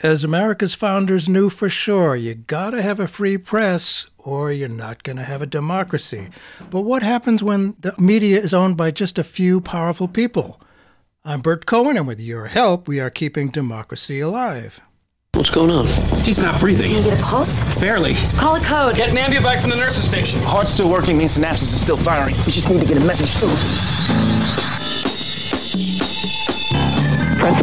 As America's founders knew for sure, you gotta have a free press or you're not gonna have a democracy. But what happens when the media is owned by just a few powerful people? I'm Bert Cohen, and with your help, we are keeping democracy alive. What's going on? He's not breathing. Can you get a pulse? Barely. Call a code. Get an back from the nurse's station. Heart's still working means synapses is still firing. We just need to get a message through.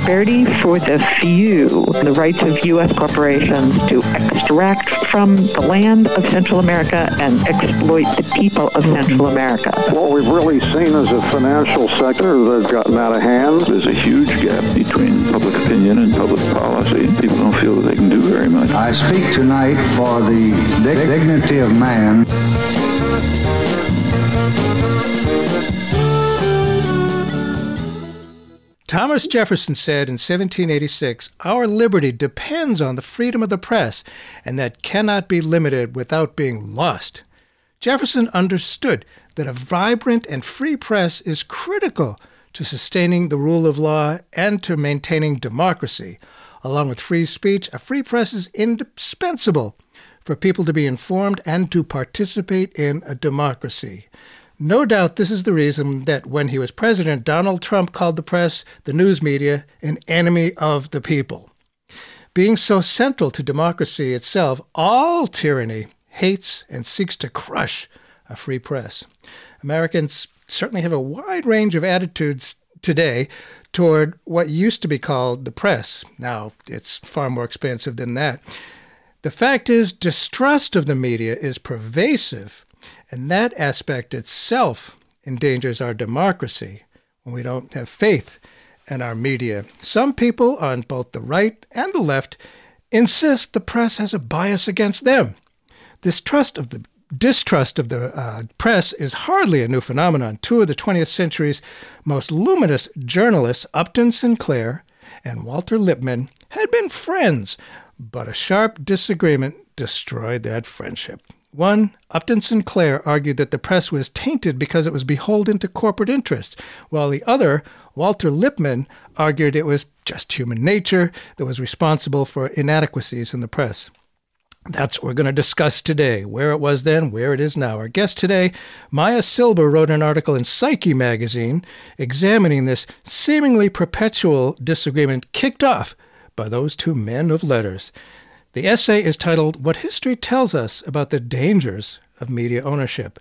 Prosperity for the few, the rights of U.S. corporations to extract from the land of Central America and exploit the people of Central America. What we've really seen is a financial sector that's gotten out of hand. There's a huge gap between public opinion and public policy. People don't feel that they can do very much. I speak tonight for the dignity of man. Thomas Jefferson said in 1786, Our liberty depends on the freedom of the press, and that cannot be limited without being lost. Jefferson understood that a vibrant and free press is critical to sustaining the rule of law and to maintaining democracy. Along with free speech, a free press is indispensable for people to be informed and to participate in a democracy. No doubt this is the reason that when he was president, Donald Trump called the press, the news media, an enemy of the people. Being so central to democracy itself, all tyranny hates and seeks to crush a free press. Americans certainly have a wide range of attitudes today toward what used to be called the press. Now it's far more expansive than that. The fact is, distrust of the media is pervasive and that aspect itself endangers our democracy when we don't have faith in our media. Some people on both the right and the left insist the press has a bias against them. This trust of the distrust of the uh, press is hardly a new phenomenon. Two of the 20th century's most luminous journalists, Upton Sinclair and Walter Lippmann, had been friends, but a sharp disagreement destroyed that friendship. One, Upton Sinclair argued that the press was tainted because it was beholden to corporate interests, while the other, Walter Lippmann, argued it was just human nature that was responsible for inadequacies in the press. That's what we're going to discuss today where it was then, where it is now. Our guest today, Maya Silber, wrote an article in Psyche magazine examining this seemingly perpetual disagreement kicked off by those two men of letters. The essay is titled What History Tells Us About the Dangers of Media Ownership.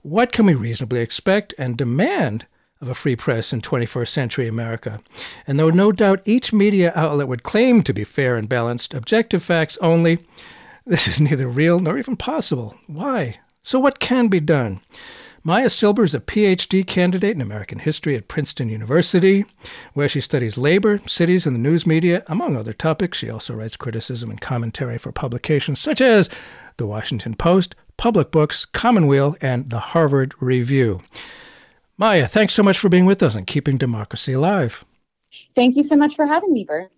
What can we reasonably expect and demand of a free press in 21st century America? And though no doubt each media outlet would claim to be fair and balanced, objective facts only, this is neither real nor even possible. Why? So, what can be done? Maya Silber is a PhD candidate in American history at Princeton University, where she studies labor, cities, and the news media, among other topics. She also writes criticism and commentary for publications such as The Washington Post, Public Books, Commonweal, and the Harvard Review. Maya, thanks so much for being with us and keeping democracy alive. Thank you so much for having me, Bert.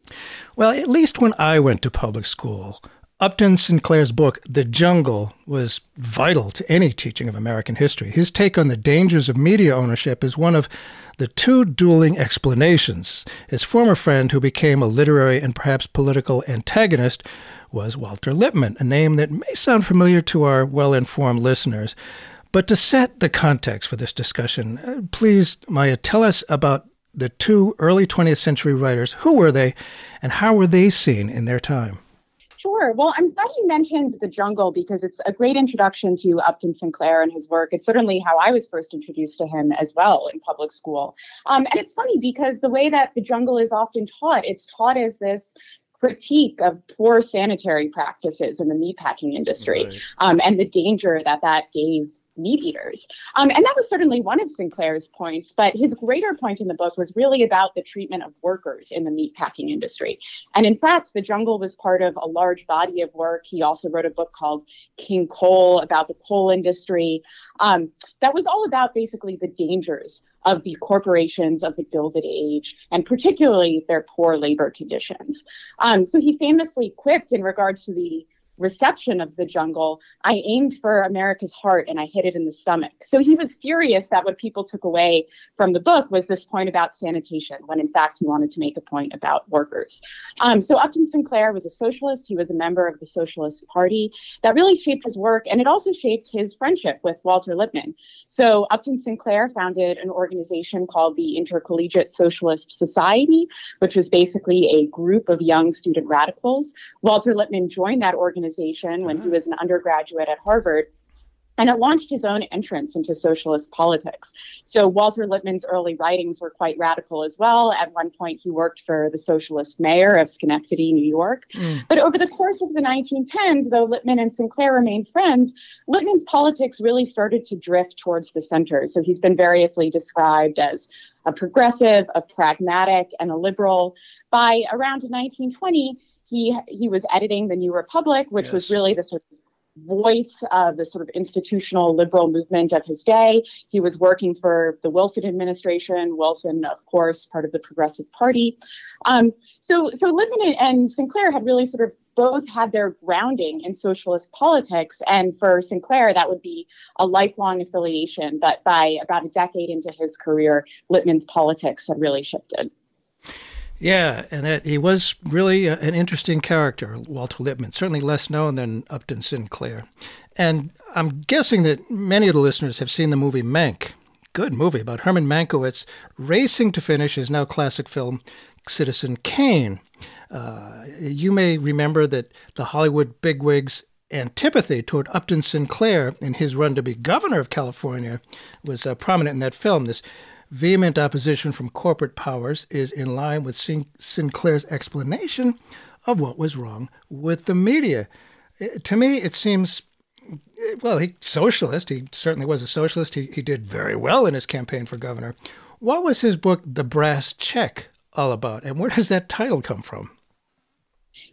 Well, at least when I went to public school, Upton Sinclair's book, The Jungle, was vital to any teaching of American history. His take on the dangers of media ownership is one of the two dueling explanations. His former friend, who became a literary and perhaps political antagonist, was Walter Lippmann, a name that may sound familiar to our well informed listeners. But to set the context for this discussion, uh, please, Maya, tell us about the two early 20th century writers. Who were they, and how were they seen in their time? Sure. Well, I'm glad you mentioned The Jungle because it's a great introduction to Upton Sinclair and his work. It's certainly how I was first introduced to him as well in public school. Um, and it's funny because the way that The Jungle is often taught, it's taught as this critique of poor sanitary practices in the meatpacking industry right. um, and the danger that that gave meat eaters. Um, and that was certainly one of Sinclair's points, but his greater point in the book was really about the treatment of workers in the meatpacking industry. And in fact, The Jungle was part of a large body of work. He also wrote a book called King Coal about the coal industry. Um, that was all about basically the dangers of the corporations of the Gilded Age, and particularly their poor labor conditions. Um, so he famously quipped in regards to the reception of the jungle, I aimed for America's heart and I hit it in the stomach. So he was furious that what people took away from the book was this point about sanitation, when in fact he wanted to make a point about workers. Um, so Upton Sinclair was a socialist. He was a member of the Socialist Party. That really shaped his work and it also shaped his friendship with Walter Lippmann. So Upton Sinclair founded an organization called the Intercollegiate Socialist Society, which was basically a group of young student radicals. Walter Lippmann joined that organization organization when he was an undergraduate at Harvard. And it launched his own entrance into socialist politics. So Walter Lippmann's early writings were quite radical as well. At one point, he worked for the socialist mayor of Schenectady, New York. Mm. But over the course of the 1910s, though Lippmann and Sinclair remained friends, Lippmann's politics really started to drift towards the center. So he's been variously described as a progressive, a pragmatic, and a liberal. By around 1920, he he was editing the New Republic, which yes. was really the sort of voice of the sort of institutional liberal movement of his day. He was working for the Wilson administration. Wilson, of course, part of the Progressive Party. Um, so, so Lippmann and Sinclair had really sort of both had their grounding in socialist politics. And for Sinclair, that would be a lifelong affiliation. But by about a decade into his career, Lippmann's politics had really shifted. Yeah, and that he was really a, an interesting character, Walter Lippmann, certainly less known than Upton Sinclair. And I'm guessing that many of the listeners have seen the movie Mank. Good movie about Herman Mankiewicz racing to finish his now classic film, Citizen Kane. Uh, you may remember that the Hollywood bigwigs' antipathy toward Upton Sinclair in his run to be governor of California was uh, prominent in that film. This vehement opposition from corporate powers is in line with Sin- Sinclair's explanation of what was wrong with the media. It, to me, it seems eh, well, he socialist. He certainly was a socialist. He he did very well in his campaign for governor. What was his book, The Brass Check, all about, and where does that title come from?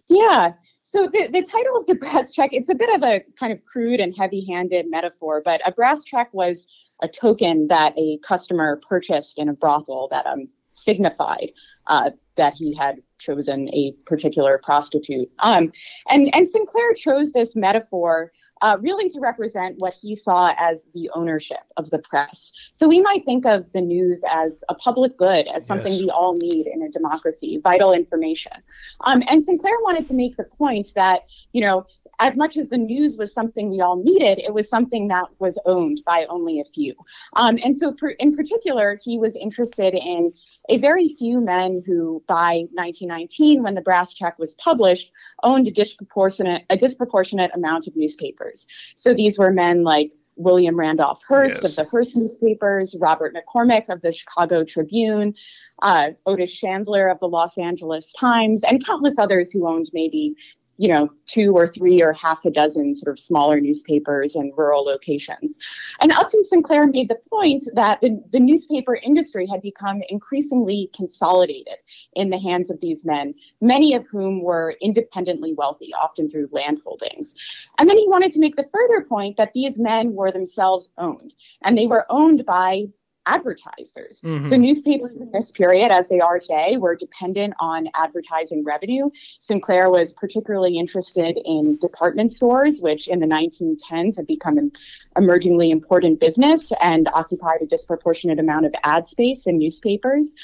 Yeah. So the, the title of the brass check, it's a bit of a kind of crude and heavy-handed metaphor, but a brass check was a token that a customer purchased in a brothel that um, signified uh, that he had chosen a particular prostitute. Um, and, and Sinclair chose this metaphor uh, really to represent what he saw as the ownership of the press. So we might think of the news as a public good, as something yes. we all need in a democracy, vital information. Um, and Sinclair wanted to make the point that, you know, as much as the news was something we all needed, it was something that was owned by only a few. Um, and so, per, in particular, he was interested in a very few men who, by 1919, when the brass check was published, owned a disproportionate a disproportionate amount of newspapers. So these were men like William Randolph Hearst yes. of the Hearst newspapers, Robert McCormick of the Chicago Tribune, uh, Otis Chandler of the Los Angeles Times, and countless others who owned maybe you know, two or three or half a dozen sort of smaller newspapers in rural locations. And Upton Sinclair made the point that the, the newspaper industry had become increasingly consolidated in the hands of these men, many of whom were independently wealthy, often through land holdings. And then he wanted to make the further point that these men were themselves owned, and they were owned by advertisers. Mm-hmm. So newspapers in this period, as they are today, were dependent on advertising revenue. Sinclair was particularly interested in department stores, which in the 1910s had become an emergingly important business and occupied a disproportionate amount of ad space in newspapers.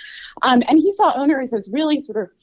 Um, and he saw owners as really sort of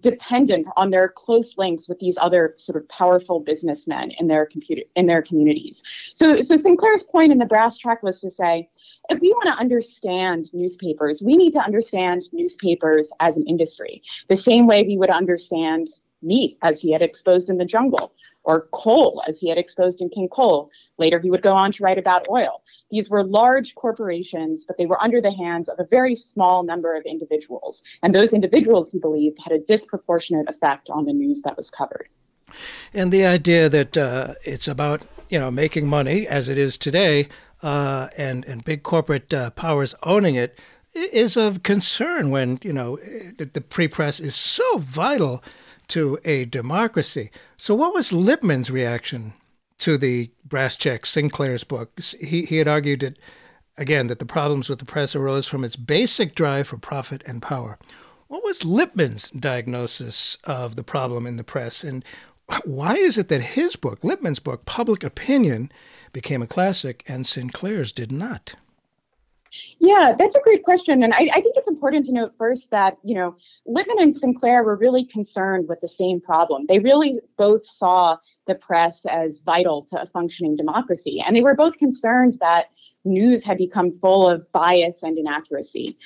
dependent on their close links with these other sort of powerful businessmen in their computer in their communities. So, so Sinclair's point in the brass track was to say, if we want to understand newspapers, we need to understand newspapers as an industry, the same way we would understand meat as he had exposed in the jungle, or coal as he had exposed in King Coal. Later, he would go on to write about oil. These were large corporations, but they were under the hands of a very small number of individuals. And those individuals, he believed, had a disproportionate effect on the news that was covered. And the idea that uh, it's about you know making money as it is today, uh, and and big corporate uh, powers owning it is of concern when you know the pre press is so vital to a democracy. So, what was Lippmann's reaction to the brass check Sinclair's book? He, he had argued that, again, that the problems with the press arose from its basic drive for profit and power. What was Lippmann's diagnosis of the problem in the press, and why is it that his book, Lippmann's book, Public Opinion, became a classic and Sinclair's did not? Yeah, that's a great question. And I, I, think it's important to note first that, you know, Lippmann and Sinclair were really concerned with the same problem. They really both saw the press as vital to a functioning democracy. And they were both concerned that news had become full of bias and inaccuracy.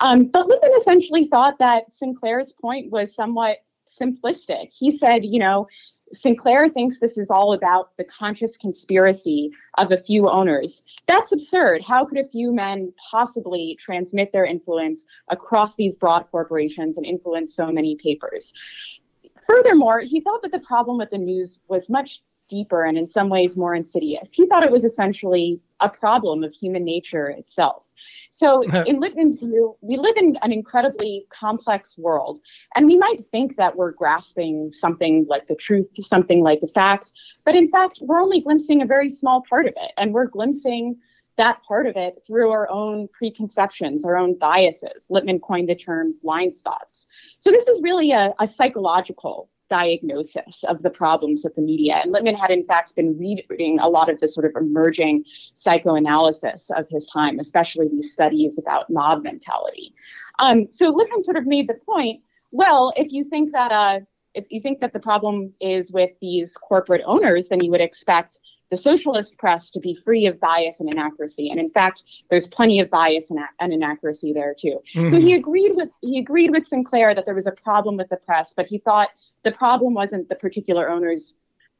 Um, but Lippmann essentially thought that Sinclair's point was somewhat simplistic. He said, you know, Sinclair thinks this is all about the conscious conspiracy of a few owners. That's absurd. How could a few men possibly transmit their influence across these broad corporations and influence so many papers? Furthermore, he thought that the problem with the news was much deeper and in some ways more insidious. He thought it was essentially a problem of human nature itself. So, in Lippmann's view, we live in an incredibly complex world, and we might think that we're grasping something like the truth, something like the facts, but in fact, we're only glimpsing a very small part of it, and we're glimpsing that part of it through our own preconceptions, our own biases. Lippmann coined the term blind spots. So, this is really a, a psychological diagnosis of the problems with the media. And Lippmann had, in fact, been reading a lot of the sort of emerging psychoanalysis of his time, especially these studies about mob mentality. Um, so Lippmann sort of made the point well, if you think that uh, if you think that the problem is with these corporate owners, then you would expect the socialist press to be free of bias and inaccuracy. And in fact, there's plenty of bias and, and inaccuracy there too. Mm-hmm. So he agreed with he agreed with Sinclair that there was a problem with the press, but he thought the problem wasn't the particular owners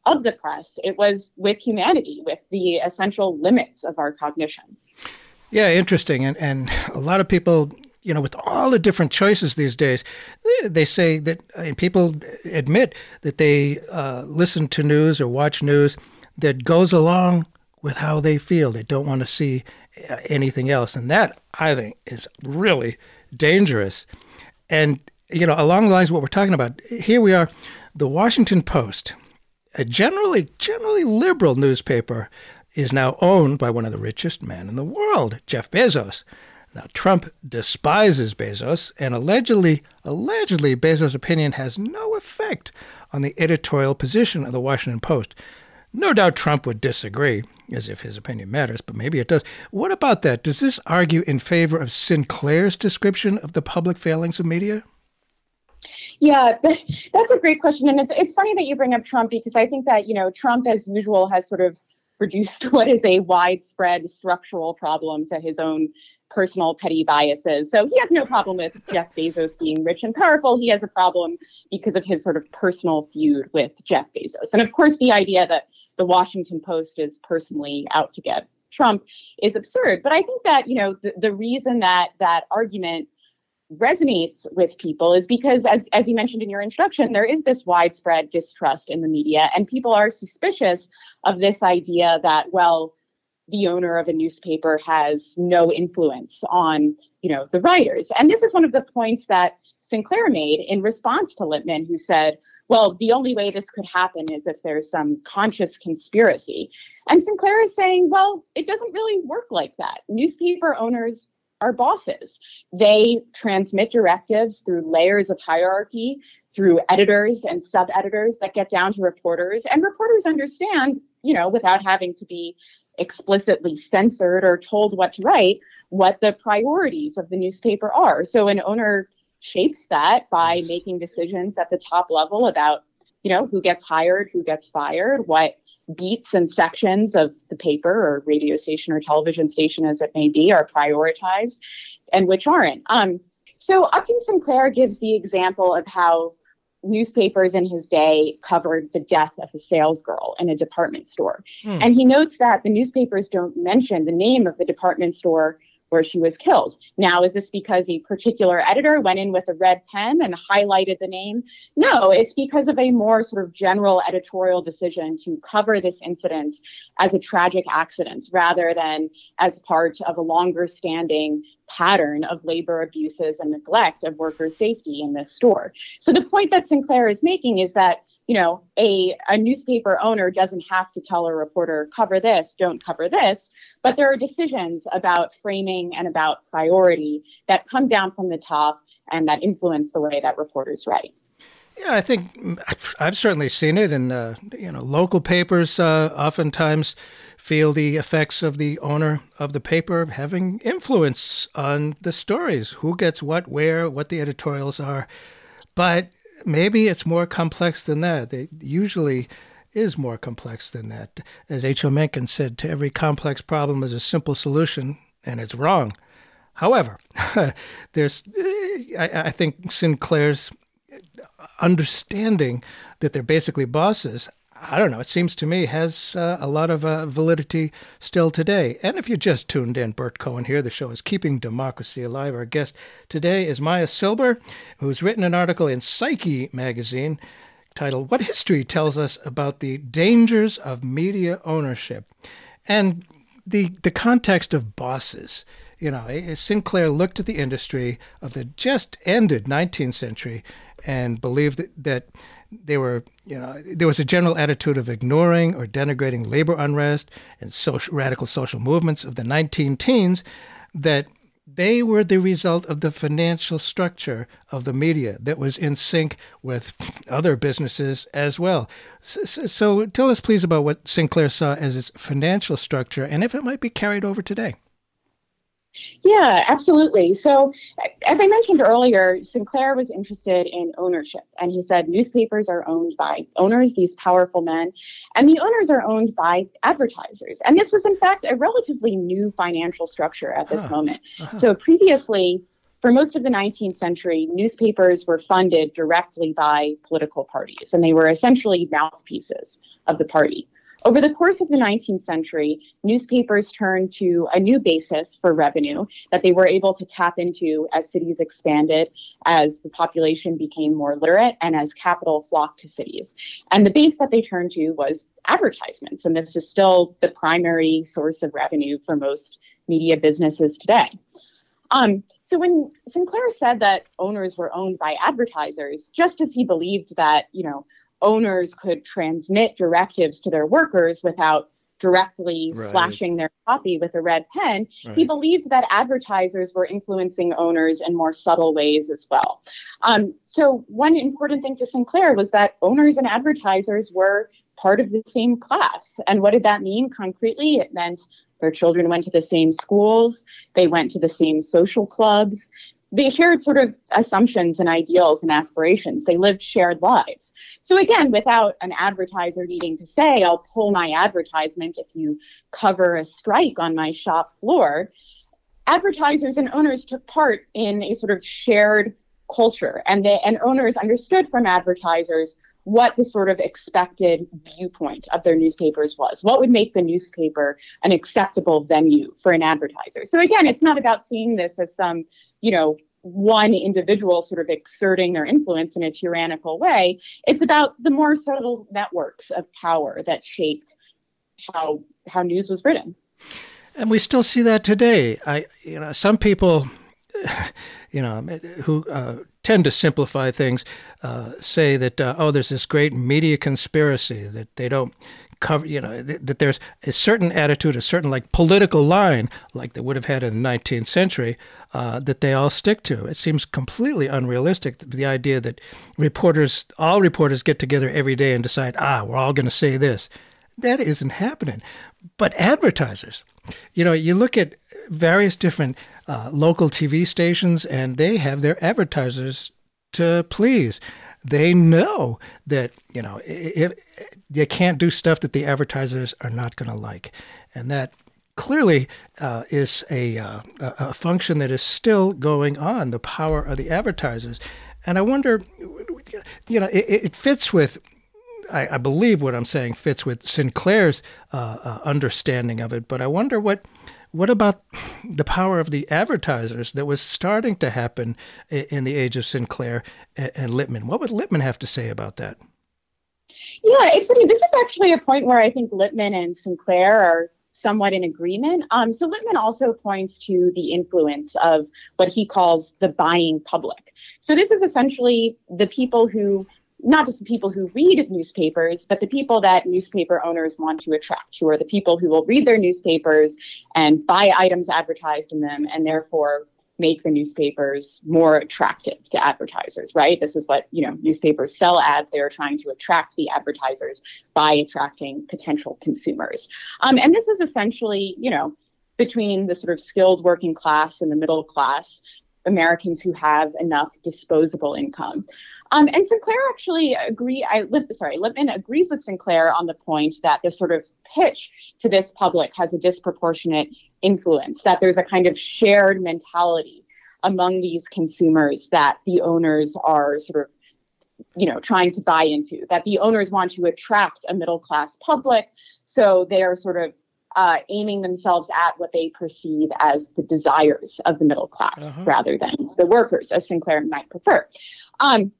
of the press. It was with humanity, with the essential limits of our cognition. Yeah, interesting. And and a lot of people you know, with all the different choices these days, they say that and people admit that they uh, listen to news or watch news that goes along with how they feel. They don't want to see uh, anything else. And that, I think, is really dangerous. And, you know, along the lines of what we're talking about, here we are, the Washington Post, a generally, generally liberal newspaper, is now owned by one of the richest men in the world, Jeff Bezos. Now, Trump despises Bezos, and allegedly, allegedly, Bezos' opinion has no effect on the editorial position of the Washington Post. No doubt Trump would disagree, as if his opinion matters, but maybe it does. What about that? Does this argue in favor of Sinclair's description of the public failings of media? Yeah, that's a great question. And it's, it's funny that you bring up Trump because I think that, you know, Trump, as usual, has sort of produced what is a widespread structural problem to his own personal petty biases. So he has no problem with Jeff Bezos being rich and powerful. He has a problem because of his sort of personal feud with Jeff Bezos. And of course, the idea that the Washington Post is personally out to get Trump is absurd. But I think that, you know, the, the reason that that argument resonates with people is because as as you mentioned in your introduction there is this widespread distrust in the media and people are suspicious of this idea that well the owner of a newspaper has no influence on you know the writers and this is one of the points that sinclair made in response to lippmann who said well the only way this could happen is if there's some conscious conspiracy and sinclair is saying well it doesn't really work like that newspaper owners are bosses. They transmit directives through layers of hierarchy, through editors and sub editors that get down to reporters. And reporters understand, you know, without having to be explicitly censored or told what to write, what the priorities of the newspaper are. So an owner shapes that by making decisions at the top level about, you know, who gets hired, who gets fired, what beats and sections of the paper or radio station or television station as it may be are prioritized and which aren't. Um, so Upton Sinclair gives the example of how newspapers in his day covered the death of a salesgirl in a department store. Hmm. And he notes that the newspapers don't mention the name of the department store where she was killed. Now, is this because a particular editor went in with a red pen and highlighted the name? No, it's because of a more sort of general editorial decision to cover this incident as a tragic accident rather than as part of a longer standing pattern of labor abuses and neglect of worker safety in this store. So the point that Sinclair is making is that you know, a, a newspaper owner doesn't have to tell a reporter, cover this, don't cover this. But there are decisions about framing and about priority that come down from the top and that influence the way that reporters write. Yeah, I think I've certainly seen it, and uh, you know, local papers uh, oftentimes feel the effects of the owner of the paper having influence on the stories, who gets what, where, what the editorials are. But maybe it's more complex than that. It usually is more complex than that. As H.L. Mencken said, to every complex problem is a simple solution, and it's wrong. However, there's, I, I think Sinclair's understanding that they're basically bosses, I don't know, it seems to me has uh, a lot of uh, validity still today. And if you just tuned in, Bert Cohen here, the show is Keeping Democracy Alive. Our guest today is Maya Silber, who's written an article in Psyche magazine titled What History Tells Us About the Dangers of Media Ownership. And the, the context of bosses. You know, Sinclair looked at the industry of the just ended 19th century and believed that, that they were, you know, there was a general attitude of ignoring or denigrating labor unrest and social, radical social movements of the 19 teens that they were the result of the financial structure of the media that was in sync with other businesses as well. So, so, tell us, please, about what Sinclair saw as its financial structure and if it might be carried over today. Yeah, absolutely. So, as I mentioned earlier, Sinclair was interested in ownership. And he said newspapers are owned by owners, these powerful men, and the owners are owned by advertisers. And this was, in fact, a relatively new financial structure at this huh. moment. Uh-huh. So, previously, for most of the 19th century, newspapers were funded directly by political parties, and they were essentially mouthpieces of the party. Over the course of the 19th century, newspapers turned to a new basis for revenue that they were able to tap into as cities expanded, as the population became more literate, and as capital flocked to cities. And the base that they turned to was advertisements. And this is still the primary source of revenue for most media businesses today. Um, so when Sinclair said that owners were owned by advertisers, just as he believed that, you know, owners could transmit directives to their workers without directly right. slashing their copy with a red pen. Right. He believed that advertisers were influencing owners in more subtle ways as well. Um, so, one important thing to Sinclair was that owners and advertisers were part of the same class. And what did that mean concretely? It meant their children went to the same schools, they went to the same social clubs, they shared sort of assumptions and ideals and aspirations. They lived shared lives. So again, without an advertiser needing to say, I'll pull my advertisement if you cover a strike on my shop floor, advertisers and owners took part in a sort of shared culture and and owners understood from advertisers what the sort of expected viewpoint of their newspapers was. What would make the newspaper an acceptable venue for an advertiser? So again, it's not about seeing this as some, you know, one individual sort of exerting their influence in a tyrannical way. It's about the more subtle networks of power that shaped how how news was written. And we still see that today. I, you know, some people you know, who uh, tend to simplify things, uh, say that uh, oh, there's this great media conspiracy that they don't cover. You know, th- that there's a certain attitude, a certain like political line, like they would have had in the 19th century, uh, that they all stick to. It seems completely unrealistic. The idea that reporters, all reporters, get together every day and decide, ah, we're all going to say this. That isn't happening. But advertisers, you know, you look at various different uh, local TV stations, and they have their advertisers to please. They know that you know if, they can't do stuff that the advertisers are not going to like, and that clearly uh, is a, uh, a function that is still going on. The power of the advertisers, and I wonder, you know, it, it fits with I, I, believe what I'm saying fits with Sinclair's uh, uh, understanding of it, but I wonder what what about the power of the advertisers that was starting to happen in the age of Sinclair and Lippmann? What would Lippmann have to say about that? Yeah, it's. This is actually a point where I think Lippmann and Sinclair are somewhat in agreement. Um, so Lippmann also points to the influence of what he calls the buying public. So this is essentially the people who not just the people who read newspapers, but the people that newspaper owners want to attract, who are the people who will read their newspapers and buy items advertised in them and therefore make the newspapers more attractive to advertisers, right? This is what, you know, newspapers sell ads. They are trying to attract the advertisers by attracting potential consumers. Um, and this is essentially, you know, between the sort of skilled working class and the middle class, Americans who have enough disposable income. Um, and Sinclair actually agree. I sorry, Lippmann agrees with Sinclair on the point that this sort of pitch to this public has a disproportionate influence. That there's a kind of shared mentality among these consumers that the owners are sort of you know trying to buy into that the owners want to attract a middle class public so they are sort of uh, aiming themselves at what they perceive as the desires of the middle class uh-huh. rather than the workers, as Sinclair might prefer. Um,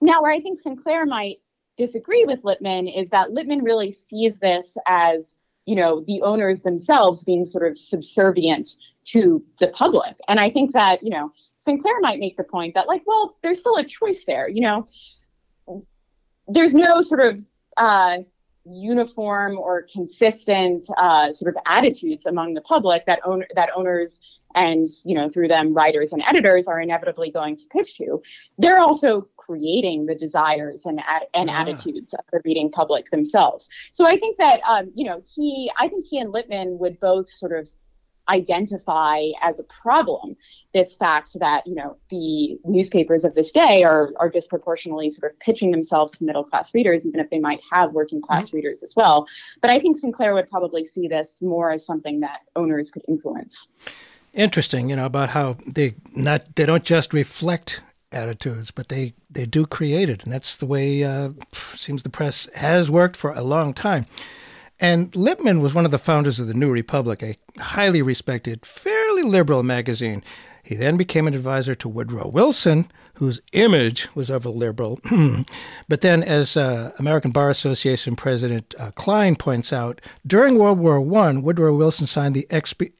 now, where I think Sinclair might disagree with Lippmann is that Lippmann really sees this as you know the owners themselves being sort of subservient to the public and i think that you know sinclair might make the point that like well there's still a choice there you know there's no sort of uh, uniform or consistent uh, sort of attitudes among the public that own that owners and you know through them writers and editors are inevitably going to pitch to they're also creating the desires and and yeah. attitudes of the reading public themselves so i think that um, you know he i think he and lippmann would both sort of identify as a problem this fact that you know the newspapers of this day are are disproportionately sort of pitching themselves to middle class readers even if they might have working class mm-hmm. readers as well. But i think sinclair would probably see this more as something that owners could influence. Interesting you know about how they not they don't just reflect attitudes but they they do create it. And that's the way uh, seems the press has worked for a long time and Lippmann was one of the founders of the New Republic, a highly respected, fairly liberal magazine. He then became an advisor to Woodrow Wilson, whose image was of a liberal. but then, as uh, American Bar Association President uh, Klein points out, during World War I, Woodrow Wilson signed the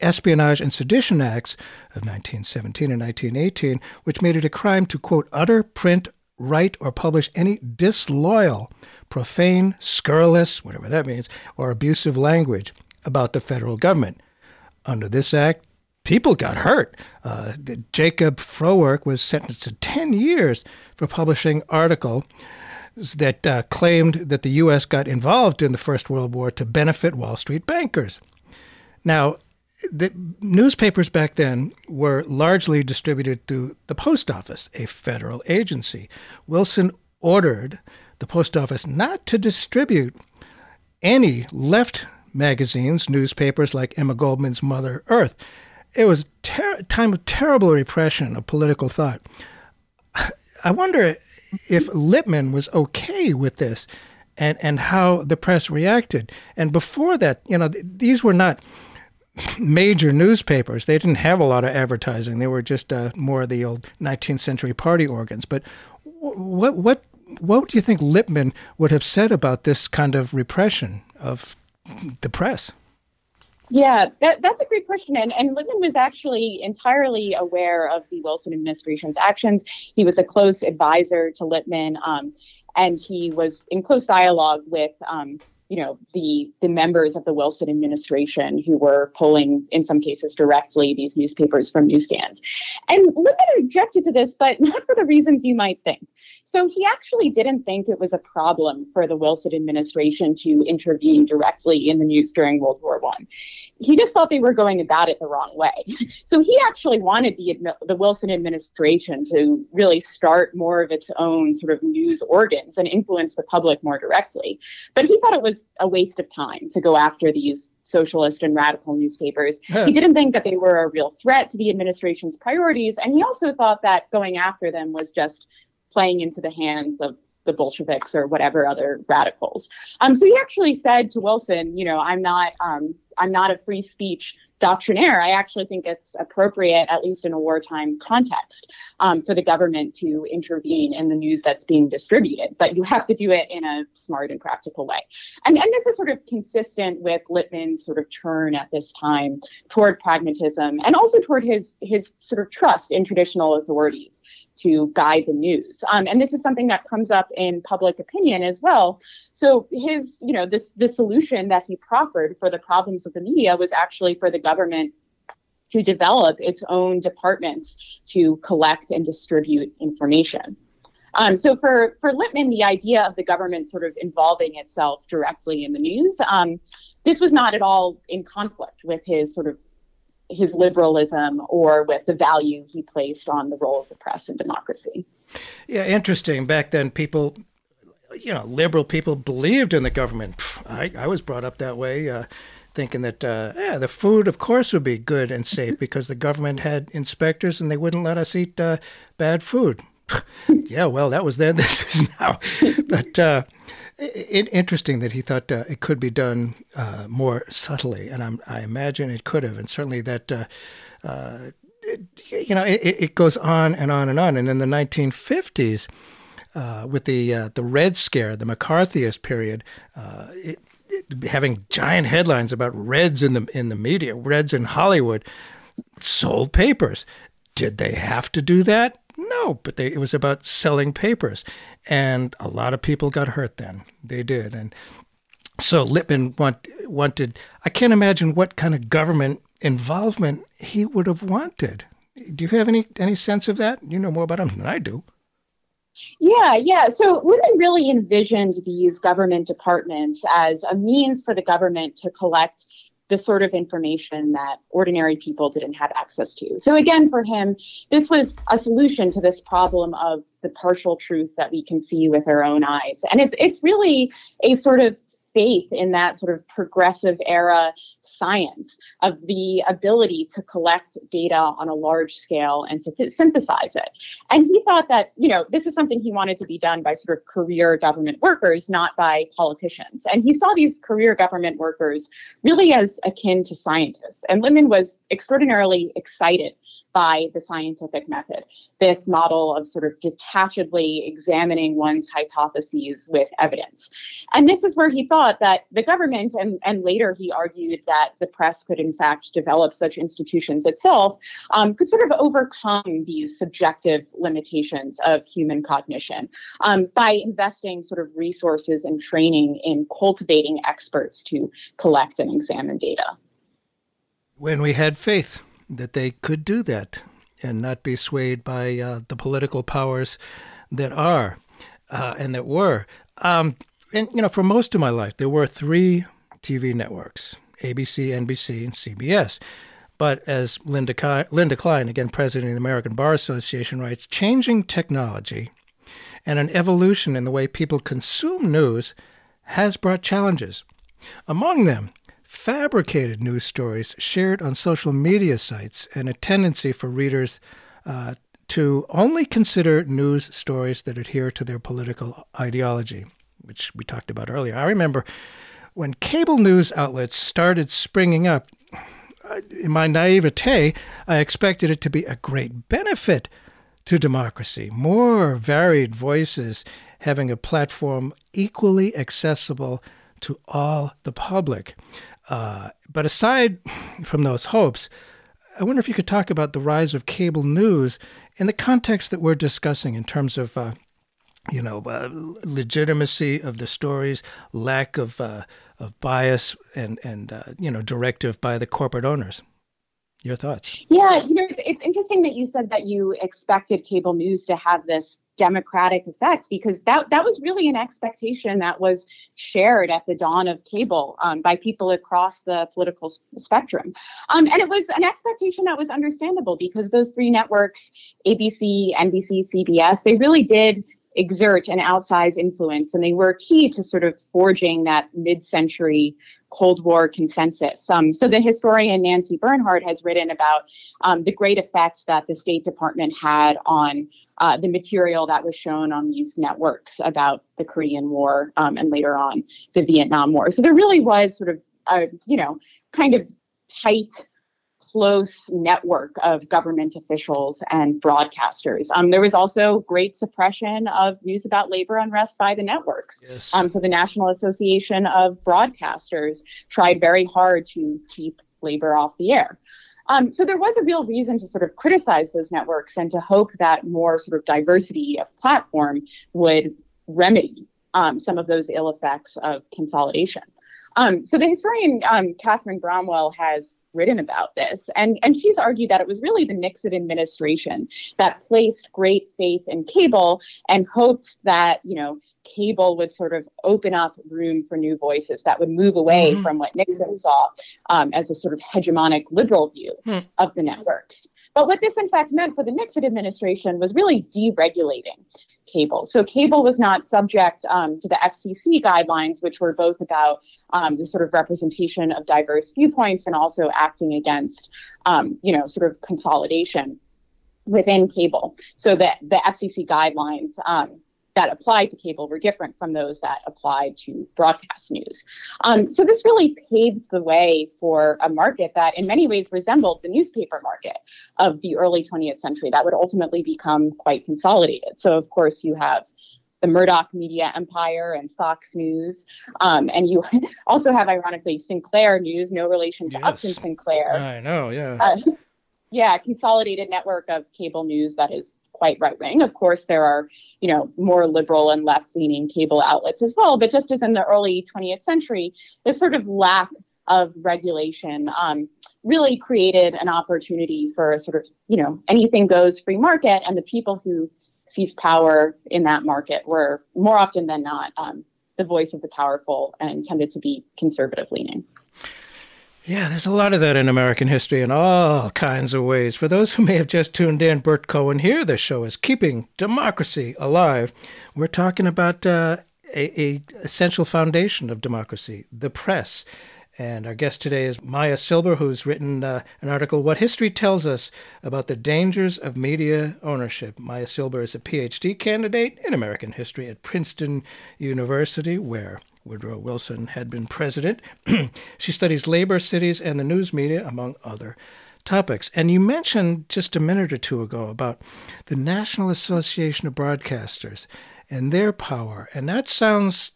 Espionage and Sedition Acts of 1917 and 1918, which made it a crime to, quote, utter, print, write, or publish any disloyal profane, scurrilous, whatever that means, or abusive language about the federal government. Under this act, people got hurt. Uh, Jacob Frohwerk was sentenced to 10 years for publishing article that uh, claimed that the U.S. got involved in the First World War to benefit Wall Street bankers. Now, the newspapers back then were largely distributed through the post office, a federal agency. Wilson ordered the post office not to distribute any left magazines, newspapers like Emma Goldman's Mother Earth. It was a ter- time of terrible repression of political thought. I wonder if Lippmann was okay with this and, and how the press reacted. And before that, you know, th- these were not major newspapers. They didn't have a lot of advertising. They were just uh, more of the old 19th century party organs. But what what what do you think Lippmann would have said about this kind of repression of the press? Yeah, that, that's a great question. And, and Lippmann was actually entirely aware of the Wilson administration's actions. He was a close advisor to Lippmann, um, and he was in close dialogue with um, you know the the members of the Wilson administration who were pulling in some cases directly these newspapers from newsstands. And Lippmann objected to this, but not for the reasons you might think. So he actually didn't think it was a problem for the Wilson administration to intervene directly in the news during World War One. He just thought they were going about it the wrong way. So he actually wanted the the Wilson administration to really start more of its own sort of news organs and influence the public more directly. But he thought it was a waste of time to go after these socialist and radical newspapers. he didn't think that they were a real threat to the administration's priorities. And he also thought that going after them was just playing into the hands of the Bolsheviks or whatever other radicals. Um, so he actually said to Wilson, you know, I'm not, um, I'm not a free speech doctrinaire, I actually think it's appropriate, at least in a wartime context, um, for the government to intervene in the news that's being distributed. But you have to do it in a smart and practical way. And, and this is sort of consistent with Lippmann's sort of turn at this time toward pragmatism and also toward his, his sort of trust in traditional authorities to guide the news. Um, and this is something that comes up in public opinion as well. So his, you know, this the solution that he proffered for the problems of the media was actually for the government to develop its own departments to collect and distribute information. Um, so for, for Lippmann, the idea of the government sort of involving itself directly in the news, um, this was not at all in conflict with his sort of his liberalism or with the value he placed on the role of the press in democracy. Yeah, interesting. Back then, people, you know, liberal people believed in the government. I, I was brought up that way. Uh, thinking that uh, yeah, the food, of course, would be good and safe because the government had inspectors and they wouldn't let us eat uh, bad food. yeah, well, that was then. This is now. But uh, it, interesting that he thought uh, it could be done uh, more subtly, and I'm, i imagine it could have, and certainly that. Uh, uh, it, you know, it, it, goes on and on and on. And in the 1950s, uh, with the the Red Scare, the McCarthyist period, it, having giant headlines about Reds in the in the media, Reds in Hollywood, sold papers. Did they have to do that? No, but they, it was about selling papers. And a lot of people got hurt then. They did. And so Lippmann want, wanted, I can't imagine what kind of government involvement he would have wanted. Do you have any, any sense of that? You know more about him than I do. Yeah, yeah. So Lippmann really envisioned these government departments as a means for the government to collect the sort of information that ordinary people didn't have access to. So again, for him, this was a solution to this problem of the partial truth that we can see with our own eyes. And it's it's really a sort of faith in that sort of progressive era science of the ability to collect data on a large scale and to th- synthesize it. And he thought that, you know, this is something he wanted to be done by sort of career government workers, not by politicians. And he saw these career government workers really as akin to scientists. And Lippmann was extraordinarily excited by the scientific method, this model of sort of detachedly examining one's hypotheses with evidence. And this is where he thought that the government, and, and later he argued that the press could in fact develop such institutions itself, um, could sort of overcome these subjective limitations of human cognition um, by investing sort of resources and training in cultivating experts to collect and examine data. When we had faith that they could do that and not be swayed by uh, the political powers that are uh, and that were. Um, and, you know, for most of my life, there were three TV networks ABC, NBC, and CBS. But as Linda, Linda Klein, again president of the American Bar Association, writes, changing technology and an evolution in the way people consume news has brought challenges. Among them, fabricated news stories shared on social media sites and a tendency for readers uh, to only consider news stories that adhere to their political ideology, which we talked about earlier. I remember when cable news outlets started springing up, uh, in my naivete, I expected it to be a great benefit to democracy, more varied voices having a platform equally accessible to all the public. Uh, but aside from those hopes, I wonder if you could talk about the rise of cable news in the context that we're discussing in terms of, uh, you know, uh, legitimacy of the stories, lack of uh, of bias, and and uh, you know, directive by the corporate owners. Your thoughts? Yeah, you know, it's, it's interesting that you said that you expected cable news to have this democratic effect because that that was really an expectation that was shared at the dawn of cable um, by people across the political spectrum, um, and it was an expectation that was understandable because those three networks, ABC, NBC, CBS, they really did exert an outsized influence, and they were key to sort of forging that mid-century Cold War consensus. Um, so the historian Nancy Bernhard has written about um, the great effect that the State Department had on uh, the material that was shown on these networks about the Korean War um, and later on the Vietnam War. So there really was sort of a, you know, kind of tight close network of government officials and broadcasters. Um, there was also great suppression of news about labor unrest by the networks. Yes. Um, so the National Association of Broadcasters tried very hard to keep labor off the air. Um, so there was a real reason to sort of criticize those networks and to hope that more sort of diversity of platform would remedy um, some of those ill effects of consolidation. Um, so the historian um, Kathryn Brownell has written about this, and and she's argued that it was really the Nixon administration that placed great faith in cable and hoped that you know cable would sort of open up room for new voices that would move away mm-hmm. from what Nixon saw um, as a sort of hegemonic liberal view mm. of the networks. But what this, in fact, meant for the Nixon administration was really deregulating cable. So cable was not subject um, to the FCC guidelines, which were both about um, the sort of representation of diverse viewpoints and also acting against, um, you know, sort of consolidation within cable. So that the FCC guidelines um, that applied to cable were different from those that applied to broadcast news. Um, so this really paved the way for a market that in many ways resembled the newspaper market of the early 20th century that would ultimately become quite consolidated. So of course you have the Murdoch media empire and Fox News. Um, and you also have, ironically, Sinclair News, no relation to yes. Upton Sinclair. I know, yeah. Uh, yeah, consolidated network of cable news that is quite right wing. Of course, there are, you know, more liberal and left leaning cable outlets as well. But just as in the early 20th century, this sort of lack of regulation um, really created an opportunity for a sort of, you know, anything goes free market. And the people who seized power in that market were more often than not um, the voice of the powerful and tended to be conservative leaning. Yeah, there's a lot of that in American history in all kinds of ways. For those who may have just tuned in, Burt Cohen here. This show is Keeping Democracy Alive. We're talking about uh, a, a essential foundation of democracy, the press. And our guest today is Maya Silber, who's written uh, an article, What History Tells Us About the Dangers of Media Ownership. Maya Silber is a PhD candidate in American history at Princeton University, where Woodrow Wilson had been president. she studies labor, cities, and the news media, among other topics. And you mentioned just a minute or two ago about the National Association of Broadcasters and their power. And that sounds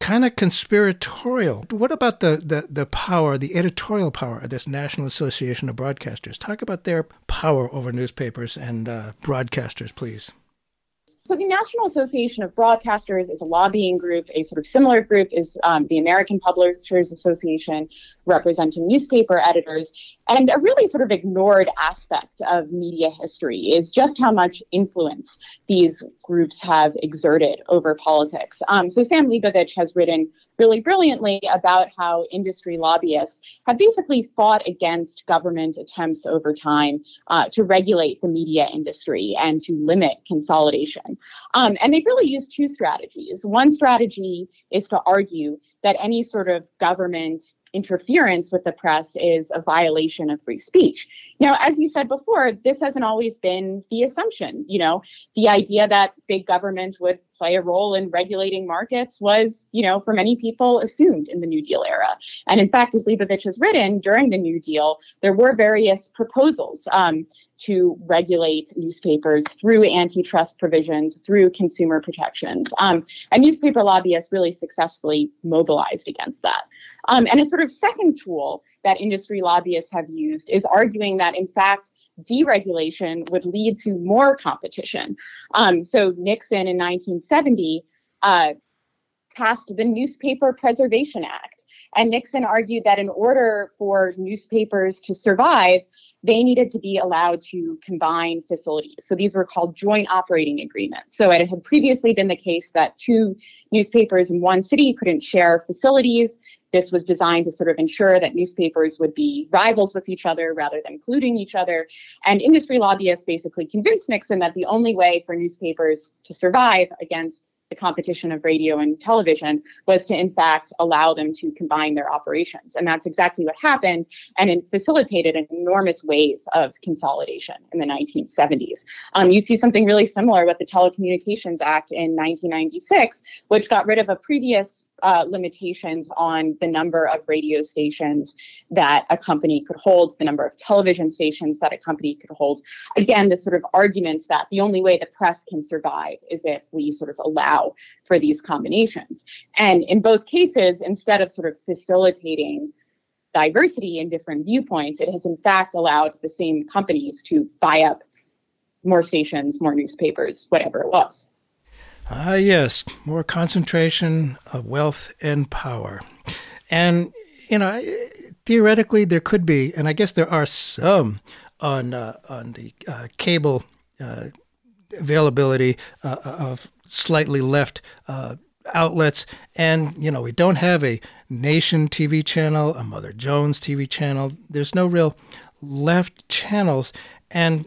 kind of conspiratorial. What about the, the, the power, the editorial power of this National Association of Broadcasters? Talk about their power over newspapers and uh, broadcasters, please. So the National Association of Broadcasters is a lobbying group. A sort of similar group is um, the American Publishers Association, representing newspaper editors. And a really sort of ignored aspect of media history is just how much influence these groups have exerted over politics. Um, so Sam Lebovic has written really brilliantly about how industry lobbyists have basically fought against government attempts over time uh, to regulate the media industry and to limit consolidation. Um, and they've really used two strategies. One strategy is to argue that any sort of government interference with the press is a violation of free speech. Now, as you said before, this hasn't always been the assumption. You know, the idea that big government would play a role in regulating markets was, you know, for many people assumed in the New Deal era. And in fact, as Lebovic has written, during the New Deal, there were various proposals um, to regulate newspapers through antitrust provisions, through consumer protections. Um, and newspaper lobbyists really successfully mobilized against that. Um, and a sort of second tool that industry lobbyists have used is arguing that, in fact, deregulation would lead to more competition. Um, so Nixon in 1970 uh, passed the Newspaper Preservation Act. And Nixon argued that in order for newspapers to survive, they needed to be allowed to combine facilities. So these were called joint operating agreements. So it had previously been the case that two newspapers in one city couldn't share facilities. This was designed to sort of ensure that newspapers would be rivals with each other rather than including each other. And industry lobbyists basically convinced Nixon that the only way for newspapers to survive against the competition of radio and television was to, in fact, allow them to combine their operations. And that's exactly what happened. And it facilitated an enormous wave of consolidation in the 1970s. Um, you see something really similar with the Telecommunications Act in 1996, which got rid of a previous uh, limitations on the number of radio stations that a company could hold, the number of television stations that a company could hold. Again, this sort of arguments that the only way the press can survive is if we sort of allow for these combinations. And in both cases, instead of sort of facilitating diversity in different viewpoints, it has in fact allowed the same companies to buy up more stations, more newspapers, whatever it was. Ah, yes, more concentration of wealth and power. And, you know, theoretically there could be, and I guess there are some on, uh, on the uh, cable uh, availability uh, of slightly left uh, outlets. And, you know, we don't have a Nation TV channel, a Mother Jones TV channel. There's no real left channels. And,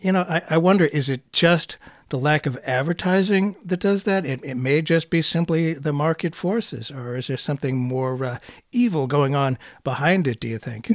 you know, I, I wonder is it just the lack of advertising that does that? It, it may just be simply the market forces, or is there something more uh, evil going on behind it, do you think?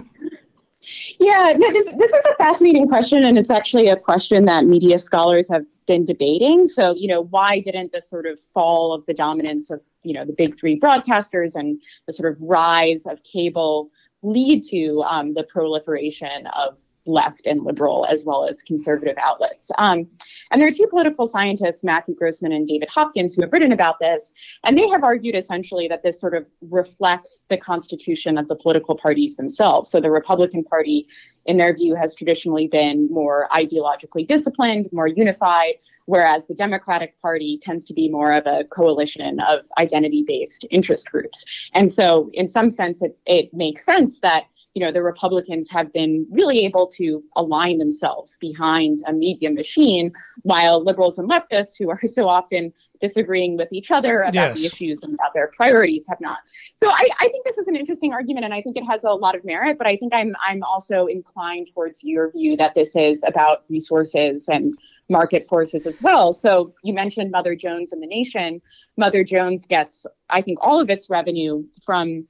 Yeah, no, this, this is a fascinating question, and it's actually a question that media scholars have been debating. So, you know, why didn't the sort of fall of the dominance of, you know, the big three broadcasters and the sort of rise of cable lead to um, the proliferation of left and liberal as well as conservative outlets. Um, and there are two political scientists, Matthew Grossmann and David Hopkins, who have written about this. And they have argued essentially that this sort of reflects the constitution of the political parties themselves. So the Republican Party, in their view, has traditionally been more ideologically disciplined, more unified, whereas the Democratic Party tends to be more of a coalition of identity based interest groups. And so, in some sense, it, it makes sense that you know, the Republicans have been really able to align themselves behind a media machine, while liberals and leftists, who are so often disagreeing with each other about yes. the issues and about their priorities, have not. So I, I think this is an interesting argument, and I think it has a lot of merit. But I think I'm I'm also inclined towards your view that this is about resources and market forces as well. So you mentioned Mother Jones and the Nation. Mother Jones gets, I think, all of its revenue from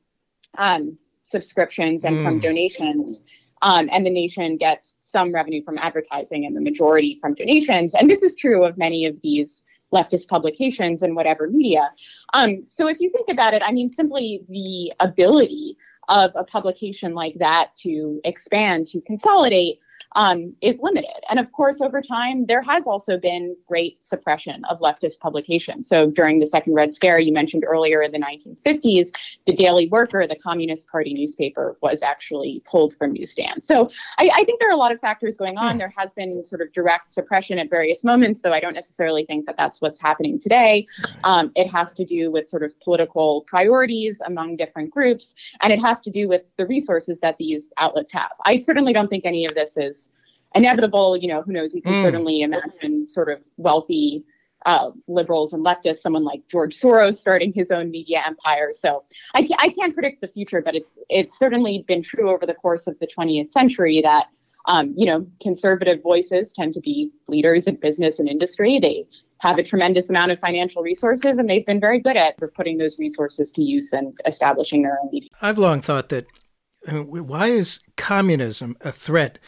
um, subscriptions and mm. from donations. Um, and the nation gets some revenue from advertising and the majority from donations. And this is true of many of these leftist publications and whatever media. Um, so if you think about it, I mean, simply the ability of a publication like that to expand, to consolidate, um, is limited. And of course, over time, there has also been great suppression of leftist publications. So during the Second Red Scare, you mentioned earlier in the 1950s, the Daily Worker, the Communist Party newspaper, was actually pulled from newsstands. So I, I think there are a lot of factors going on. Hmm. There has been sort of direct suppression at various moments, though I don't necessarily think that that's what's happening today. Um, it has to do with sort of political priorities among different groups, and it has to do with the resources that these outlets have. I certainly don't think any of this is inevitable. You know, who knows? You can mm. certainly imagine sort of wealthy uh, liberals and leftists, someone like George Soros starting his own media empire. So I can't, I can't predict the future, but it's it's certainly been true over the course of the 20th century that um, you know conservative voices tend to be leaders in business and industry. They have a tremendous amount of financial resources, and they've been very good at putting those resources to use and establishing their own media. I've long thought that why is communism a threat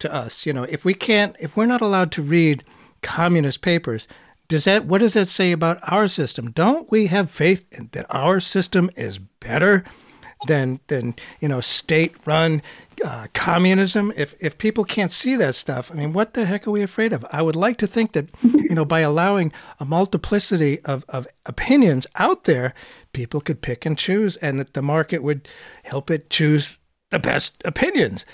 to us. You know, if we can't, if we're not allowed to read communist papers, does that what does that say about our system? Don't we have faith in, that our system is better than than you know state-run uh, communism? If if people can't see that stuff, I mean, what the heck are we afraid of? I would like to think that you know by allowing a multiplicity of of opinions out there, people could pick and choose, and that the market would help it choose the best opinions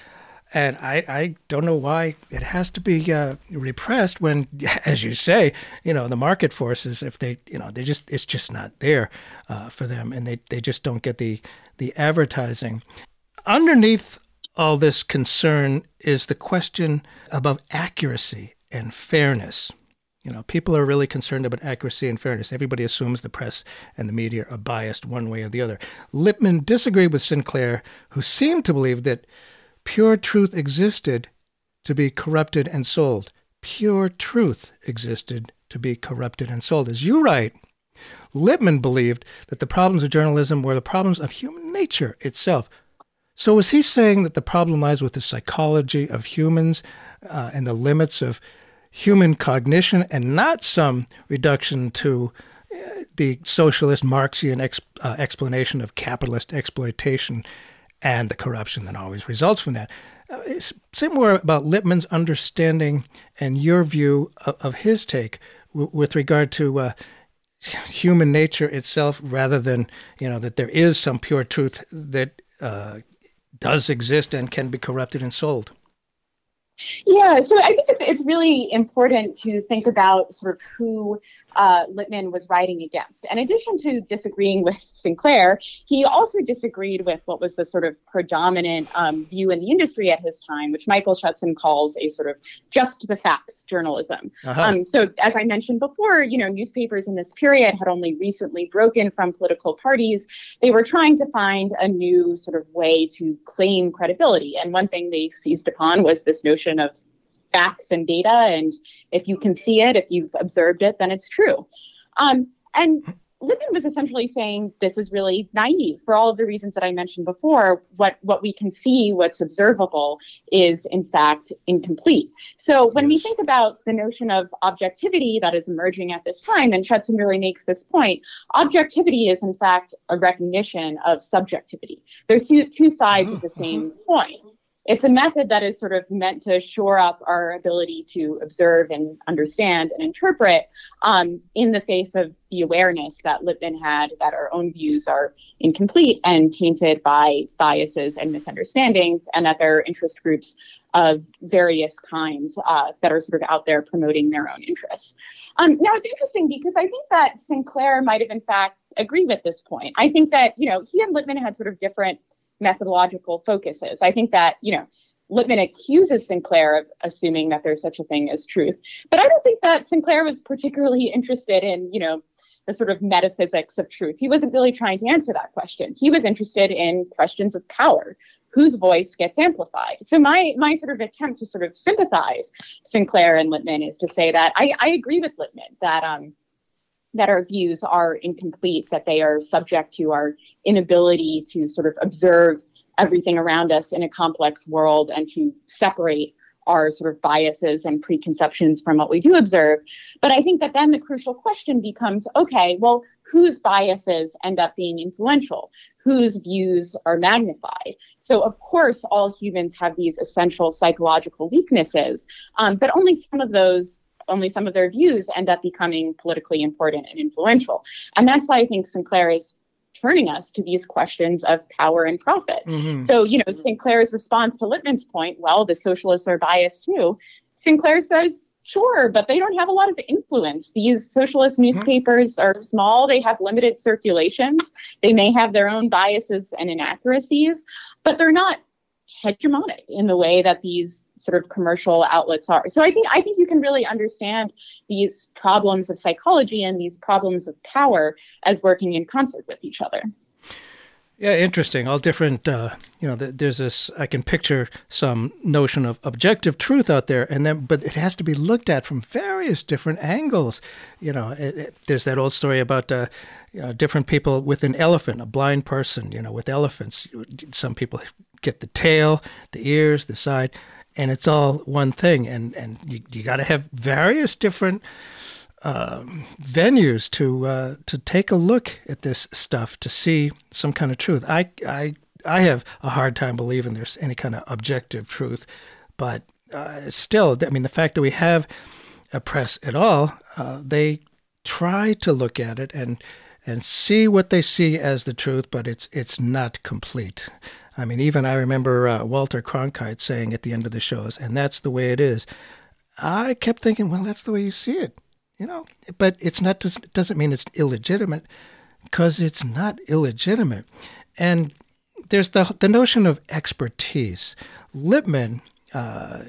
and I, I don't know why it has to be uh, repressed when, as you say, you know, the market forces, if they, you know, they just, it's just not there uh, for them and they, they just don't get the, the advertising. Underneath all this concern is the question about accuracy and fairness. You know, people are really concerned about accuracy and fairness. Everybody assumes the press and the media are biased one way or the other. Lippmann disagreed with Sinclair, who seemed to believe that Pure truth existed to be corrupted and sold. Pure truth existed to be corrupted and sold. As you write, Lippmann believed that the problems of journalism were the problems of human nature itself. So, was he saying that the problem lies with the psychology of humans uh, and the limits of human cognition and not some reduction to uh, the socialist Marxian ex- uh, explanation of capitalist exploitation and the corruption that always results from that. Uh, say more about Lippmann's understanding and your view of, of his take w- with regard to uh, human nature itself, rather than you know that there is some pure truth that uh, does exist and can be corrupted and sold. Yeah, so I think it's, it's really important to think about sort of who uh, Lippmann was writing against. In addition to disagreeing with Sinclair, he also disagreed with what was the sort of predominant um, view in the industry at his time, which Michael Schudson calls a sort of just the facts journalism. Uh-huh. Um, so, as I mentioned before, you know, newspapers in this period had only recently broken from political parties. They were trying to find a new sort of way to claim credibility, and one thing they seized upon was this notion notion of facts and data. And if you can see it, if you've observed it, then it's true. Um, and Lippmann was essentially saying this is really naive for all of the reasons that I mentioned before. What what we can see, what's observable, is in fact incomplete. So when we think about the notion of objectivity that is emerging at this time, and Schudson really makes this point, objectivity is in fact a recognition of subjectivity. There's two two sides of the uh-huh. same coin it's a method that is sort of meant to shore up our ability to observe and understand and interpret um, in the face of the awareness that Lippmann had that our own views are incomplete and tainted by biases and misunderstandings, and that there are interest groups of various kinds uh, that are sort of out there promoting their own interests. Um, now, it's interesting because I think that Sinclair might have, in fact, agreed with this point. I think that, you know, he and Lippmann had sort of different methodological focuses. I think that, you know, Lippmann accuses Sinclair of assuming that there's such a thing as truth. But I don't think that Sinclair was particularly interested in, you know, the sort of metaphysics of truth. He wasn't really trying to answer that question. He was interested in questions of power, whose voice gets amplified. So my my sort of attempt to sort of sympathize Sinclair and Lippmann is to say that I, I agree with Lippmann that um, that our views are incomplete, that they are subject to our inability to sort of observe everything around us in a complex world and to separate our sort of biases and preconceptions from what we do observe. But I think that then the crucial question becomes okay, well, whose biases end up being influential? Whose views are magnified? So, of course, all humans have these essential psychological weaknesses, um, but only some of those only some of their views end up becoming politically important and influential. And that's why I think Sinclair is turning us to these questions of power and profit. Mm-hmm. So, you know, Sinclair's response to Lippmann's point, well, the socialists are biased too. Sinclair says, sure, but they don't have a lot of influence. These socialist mm-hmm. newspapers are small, they have limited circulations, they may have their own biases and inaccuracies, but they're not hegemonic in the way that these sort of commercial outlets are. So I think I think you can really understand these problems of psychology and these problems of power as working in concert with each other. Yeah, interesting. All different, uh, you know, there's this, I can picture some notion of objective truth out there, and then, but it has to be looked at from various different angles. You know, it, it, there's that old story about, uh, you know, different people with an elephant, a blind person, you know, with elephants. Some people get the tail, the ears, the side, and it's all one thing. And and you, you got to have various different um, venues to uh, to take a look at this stuff to see some kind of truth. I I I have a hard time believing there's any kind of objective truth, but uh, still, I mean, the fact that we have a press at all, uh, they try to look at it and and see what they see as the truth, but it's it's not complete. I mean, even I remember uh, Walter Cronkite saying at the end of the shows, and that's the way it is. I kept thinking, well, that's the way you see it, you know. But it's not. It doesn't mean it's illegitimate, because it's not illegitimate. And there's the the notion of expertise. Lippmann, uh,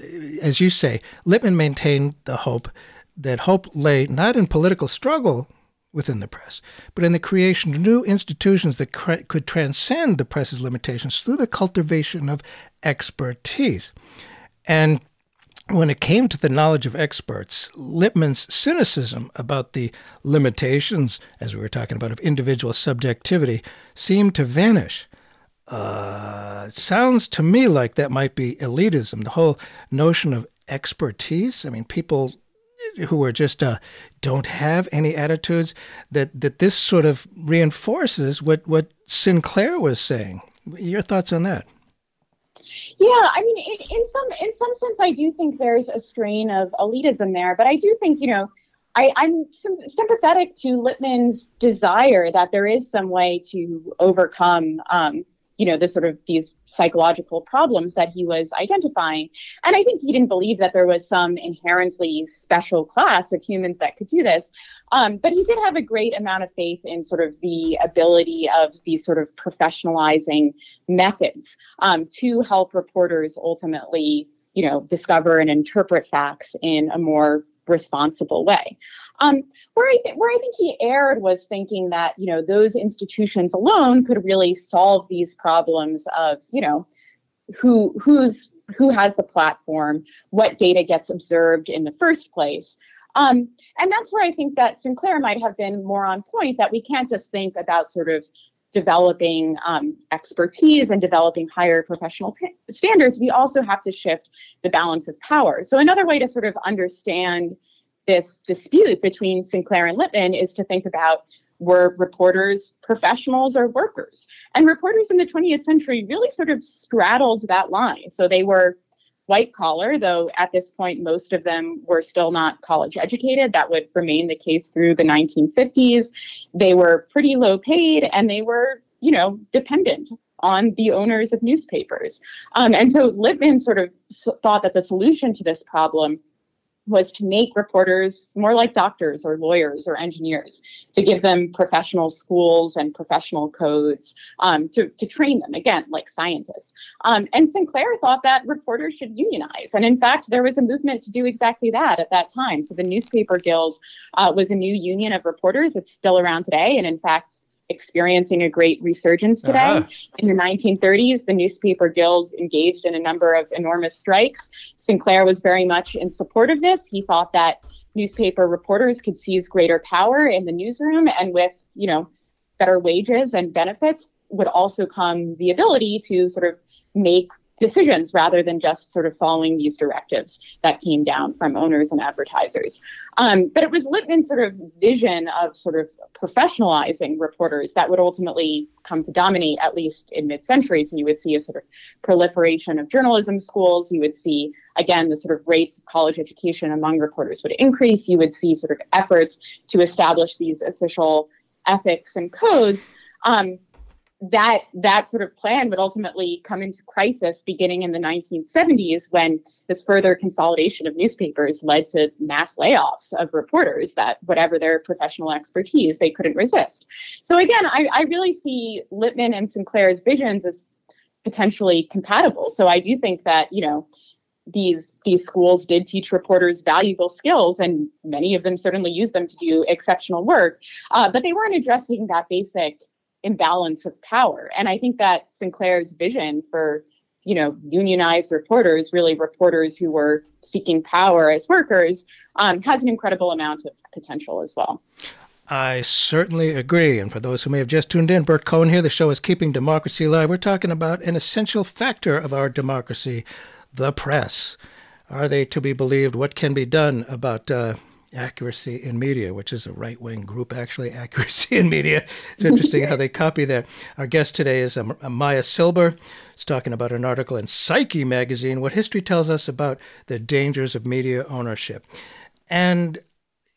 as you say, Lippmann maintained the hope that hope lay not in political struggle within the press, but in the creation of new institutions that could transcend the press's limitations through the cultivation of expertise. And when it came to the knowledge of experts, Lippmann's cynicism about the limitations, as we were talking about, of individual subjectivity seemed to vanish. Uh, sounds to me like that might be elitism, the whole notion of expertise. I mean, people who are just uh, don't have any attitudes that that this sort of reinforces what what Sinclair was saying. Your thoughts on that? Yeah, I mean, in, in some in some sense, I do think there's a strain of elitism there, but I do think you know. I, am sympathetic to Lippmann's desire that there is some way to overcome um, you know, the sort of these psychological problems that he was identifying. And I think he didn't believe that there was some inherently special class of humans that could do this. Um, but he did have a great amount of faith in sort of the ability of these sort of professionalizing methods um, to help reporters ultimately, you know, discover and interpret facts in a more responsible way. Um, where I where I think he erred was thinking that you know those institutions alone could really solve these problems of you know who who's who has the platform, what data gets observed in the first place. Um, and that's where I think that Sinclair might have been more on point that we can't just think about sort of developing um, expertise and developing higher professional p- standards, we also have to shift the balance of power. So, another way to sort of understand this dispute between Sinclair and Lippmann is to think about were reporters professionals or workers? And reporters in the 20th century really sort of straddled that line. So, they were white collar, though at this point most of them were still not college educated. That would remain the case through the 1950s. They were pretty low paid and they were, you know, dependent on the owners of newspapers. Um, and so Lippmann sort of thought that the solution to this problem was to make reporters more like doctors or lawyers or engineers, to give them professional schools and professional codes, um, to, to train them, again, like scientists. Um, and Sinclair thought that reporters should unionize. And in fact, there was a movement to do exactly that at that time. So the Newspaper Guild uh, was a new union of reporters. It's still around today. And in fact, experiencing a great resurgence today. Uh-huh. In the 1930s, the newspaper guilds engaged in a number of enormous strikes. Sinclair was very much in support of this. He thought that newspaper reporters could seize greater power in the newsroom and with, you know, better wages and benefits would also come the ability to sort of make decisions rather than just sort of following these directives that came down from owners and advertisers. Um, but it was Lippmann's sort of vision of sort of professionalizing reporters that would ultimately come to dominate, at least in mid centuries. And you would see a sort of proliferation of journalism schools. You would see, again, the sort of rates of college education among reporters would increase. You would see sort of efforts to establish these official ethics and codes. Um, that that sort of plan would ultimately come into crisis beginning in the 1970s when this further consolidation of newspapers led to mass layoffs of reporters that whatever their professional expertise they couldn't resist. So again i, I really see lippmann and sinclair's visions as potentially compatible. So i do think that you know these these schools did teach reporters valuable skills and many of them certainly used them to do exceptional work uh, but they weren't addressing that basic imbalance of power. And I think that Sinclair's vision for you know, unionized reporters, really reporters who were seeking power as workers, um, has an incredible amount of potential as well. I certainly agree. And for those who may have just tuned in, Burt Cohen here. The show is Keeping Democracy Alive. We're talking about an essential factor of our democracy, the press. Are they to be believed? What can be done about uh, Accuracy in Media, which is a right wing group, actually, Accuracy in Media. It's interesting how they copy that. Our guest today is um, Maya Silber. It's talking about an article in Psyche magazine, What History Tells Us About the Dangers of Media Ownership. And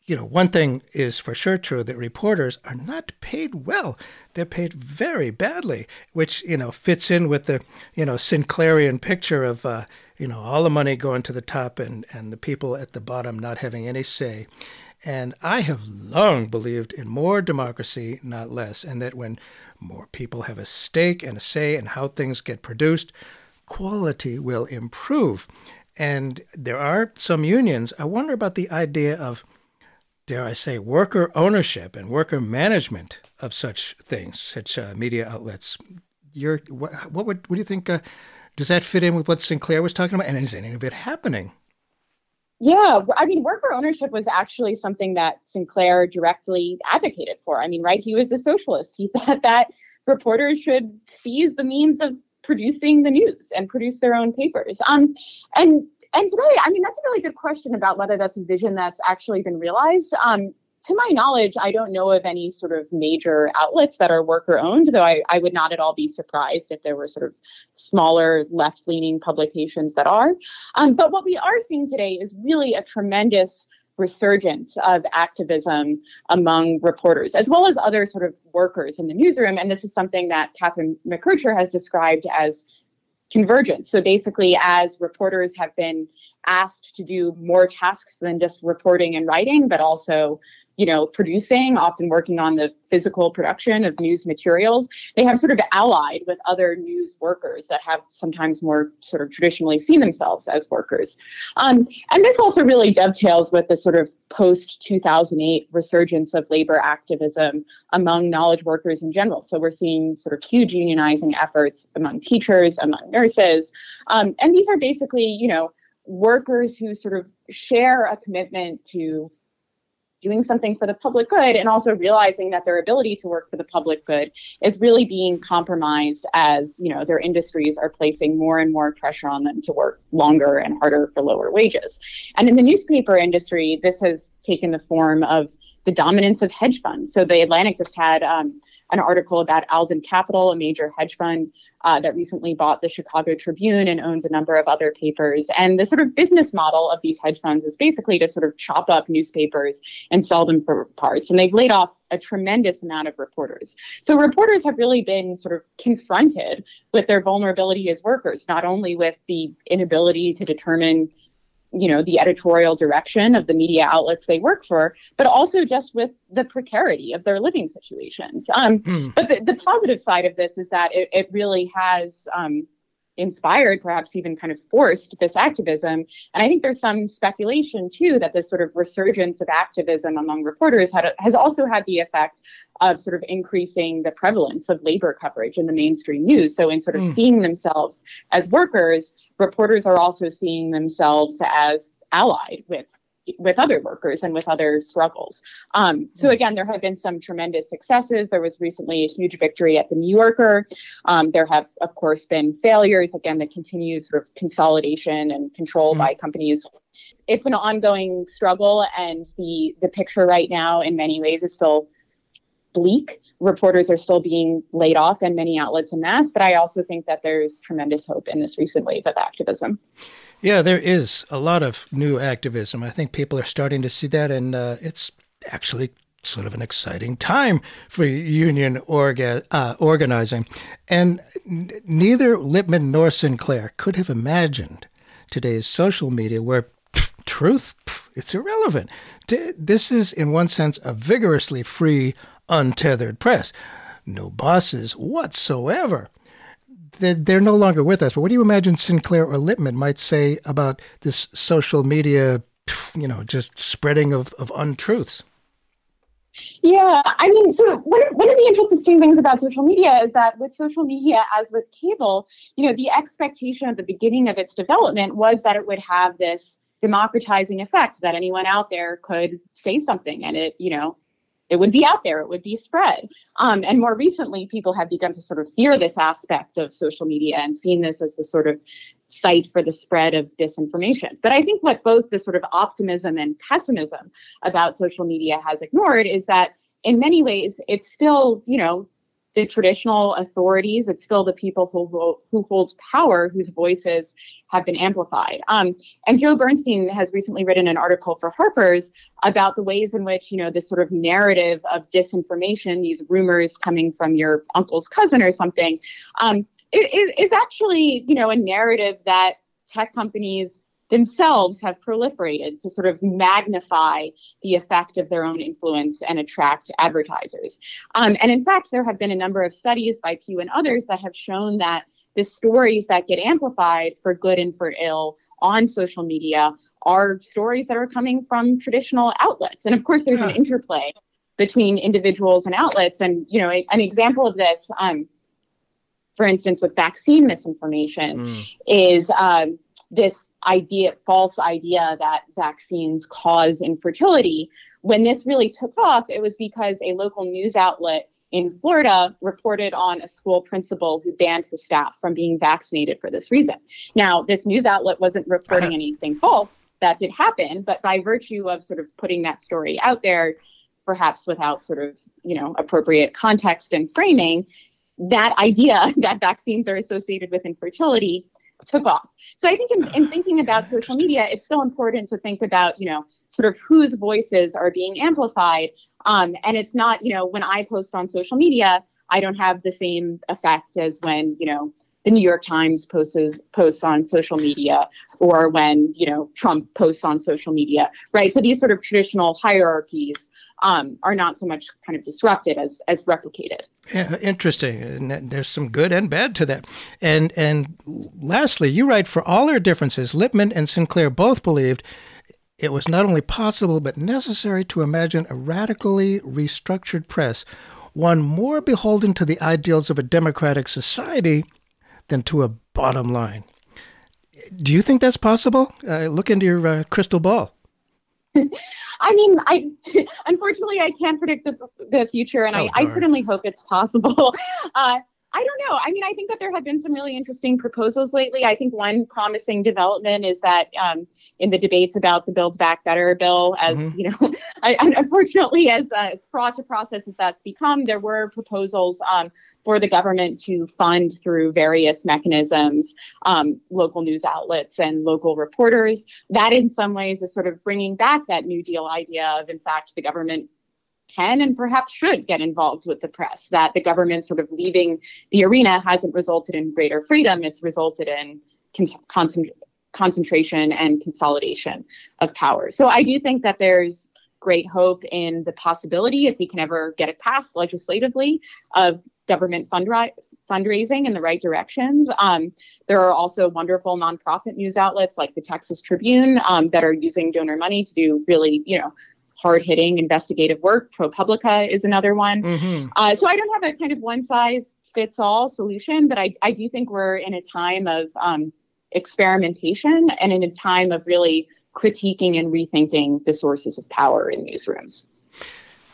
you know, one thing is for sure true that reporters are not paid well. They're paid very badly, which, you know, fits in with the, you know, Sinclairian picture of, uh, you know, all the money going to the top and, and the people at the bottom not having any say. And I have long believed in more democracy, not less, and that when more people have a stake and a say in how things get produced, quality will improve. And there are some unions. I wonder about the idea of dare I say, worker ownership and worker management of such things, such uh, media outlets. You're, what, what, would what do you think? Uh, does that fit in with what Sinclair was talking about? And is any of it happening? Yeah, I mean, worker ownership was actually something that Sinclair directly advocated for. I mean, right? He was a socialist. He thought that reporters should seize the means of producing the news and produce their own papers. Um, and and today, I mean, that's a really good question about whether that's a vision that's actually been realized. Um, to my knowledge, I don't know of any sort of major outlets that are worker owned, though I, I would not at all be surprised if there were sort of smaller left leaning publications that are. Um, but what we are seeing today is really a tremendous resurgence of activism among reporters, as well as other sort of workers in the newsroom. And this is something that Catherine McKercher has described as convergence. So basically, as reporters have been asked to do more tasks than just reporting and writing, but also you know, producing, often working on the physical production of news materials. They have sort of allied with other news workers that have sometimes more sort of traditionally seen themselves as workers. Um, and this also really dovetails with the sort of post 2008 resurgence of labor activism among knowledge workers in general. So we're seeing sort of huge unionizing efforts among teachers, among nurses. Um, and these are basically, you know, workers who sort of share a commitment to doing something for the public good and also realizing that their ability to work for the public good is really being compromised as you know their industries are placing more and more pressure on them to work longer and harder for lower wages. And in the newspaper industry this has taken the form of the dominance of hedge funds. So the Atlantic just had um, an article about Alden Capital, a major hedge fund uh, that recently bought the Chicago Tribune and owns a number of other papers. And the sort of business model of these hedge funds is basically to sort of chop up newspapers and sell them for parts. And they've laid off a tremendous amount of reporters. So reporters have really been sort of confronted with their vulnerability as workers, not only with the inability to determine you know the editorial direction of the media outlets they work for but also just with the precarity of their living situations um, mm. but the, the positive side of this is that it, it really has um, inspired, perhaps even kind of forced this activism. And I think there's some speculation too that this sort of resurgence of activism among reporters had, has also had the effect of sort of increasing the prevalence of labor coverage in the mainstream news. So in sort of mm. seeing themselves as workers, reporters are also seeing themselves as allied with with other workers and with other struggles. Um, so hmm. again, there have been some tremendous successes. There was recently a huge victory at the New Yorker. Um, there have, of course, been failures. Again, the continued sort of consolidation and control mm-hmm. by companies. It's an ongoing struggle, and the the picture right now, in many ways, is still bleak. Reporters are still being laid off in many outlets en masse, but I also think that there's tremendous hope in this recent wave of activism. Yeah, there is a lot of new activism. I think people are starting to see that, and uh, it's actually sort of an exciting time for union orga- uh, organizing. And n- neither Lippmann nor Sinclair could have imagined today's social media where pff, truth, pff, it's irrelevant. This is, in one sense, a vigorously free, untethered press. No bosses whatsoever they're, no longer with us. But what do you imagine Sinclair or Lippmann might say about this social media, you know, just spreading of, of untruths? Yeah, I mean, so one, one of the interesting things about social media is that with social media, as with cable, you know, the expectation at the beginning of its development was that it would have this democratizing effect that anyone out there could say something and it, you know, it would be out there, it would be spread. Um, and more recently, people have begun to sort of fear this aspect of social media and seen this as the sort of site for the spread of disinformation. But I think what both the sort of optimism and pessimism about social media has ignored is that in many ways, it's still, you know, the traditional authorities. It's still the people who who holds power whose voices have been amplified. Um, and Joe Bernstein has recently written an article for Harper's about the ways in which you know this sort of narrative of disinformation, these rumors coming from your uncle's cousin or something, um, is actually you know a narrative that tech companies themselves have proliferated to sort of magnify the effect of their own influence and attract advertisers. Um, and in fact, there have been a number of studies by Pew and others that have shown that the stories that get amplified for good and for ill on social media are stories that are coming from traditional outlets. And of course, there's an interplay between individuals and outlets. And, you know, a, an example of this, um, for instance, with vaccine misinformation, mm. is um, this idea, false idea that vaccines cause infertility. When this really took off, it was because a local news outlet in Florida reported on a school principal who banned her staff from being vaccinated for this reason. Now, this news outlet wasn't reporting anything false. That did happen, but by virtue of sort of putting that story out there, perhaps without sort of, you know, appropriate context and framing, that idea that vaccines are associated with infertility took off. So I think in, in thinking about social media, it's so important to think about, you know, sort of whose voices are being amplified. Um, and it's not, you know, when I post on social media, I don't have the same effect as when, you know, the New York Times posts posts on social media or when you know Trump posts on social media, right? So these sort of traditional hierarchies um, are not so much kind of disrupted as as replicated. Yeah, interesting. And there's some good and bad to that. And and lastly, you write for all their differences, Lippmann and Sinclair both believed it was not only possible but necessary to imagine a radically restructured press, one more beholden to the ideals of a democratic society than to a bottom line. Do you think that's possible? Uh, look into your uh, crystal ball. I mean, I unfortunately I can't predict the, the future, and oh, I, I, certainly hope it's possible. Uh, I don't know. I mean, I think that there have been some really interesting proposals lately. I think one promising development is that um, in the debates about the Build Back Better bill, as mm-hmm. you know, I, unfortunately, as, uh, as fraught a process as that's become, there were proposals um, for the government to fund through various mechanisms um, local news outlets and local reporters. That, in some ways, is sort of bringing back that New Deal idea of, in fact, the government can and perhaps should get involved with the press. That the government sort of leaving the arena hasn't resulted in greater freedom, it's resulted in con- concentration and consolidation of power. So I do think that there's great hope in the possibility, if we can ever get it passed legislatively, of government fundra- fundraising in the right directions. Um, there are also wonderful nonprofit news outlets like the Texas Tribune um, that are using donor money to do really, you know, hard hitting investigative work. ProPublica is another one. Mm-hmm. Uh, so I don't have a kind of one size fits all solution, but I, I do think we're in a time of um, experimentation and in a time of really critiquing and rethinking the sources of power in newsrooms.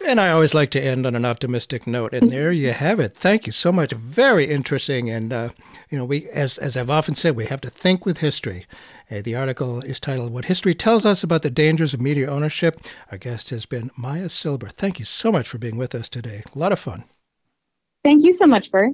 And I always like to end on an optimistic note. And there you have it. Thank you so much. Very interesting. And, uh, you know, we, as, as I've often said, we have to think with history. Uh, the article is titled What History Tells Us About the Dangers of Media Ownership. Our guest has been Maya Silber. Thank you so much for being with us today. A lot of fun. Thank you so much, Burt.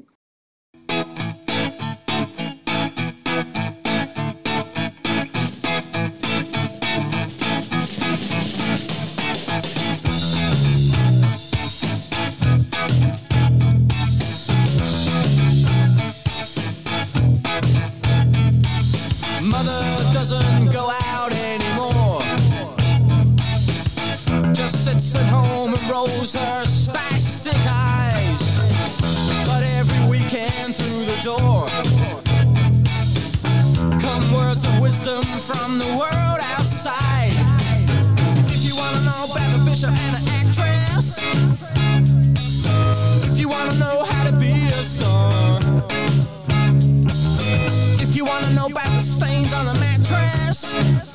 Come words of wisdom from the world outside. If you wanna know about the bishop and an actress, if you wanna know how to be a star, if you wanna know about the stains on the mattress,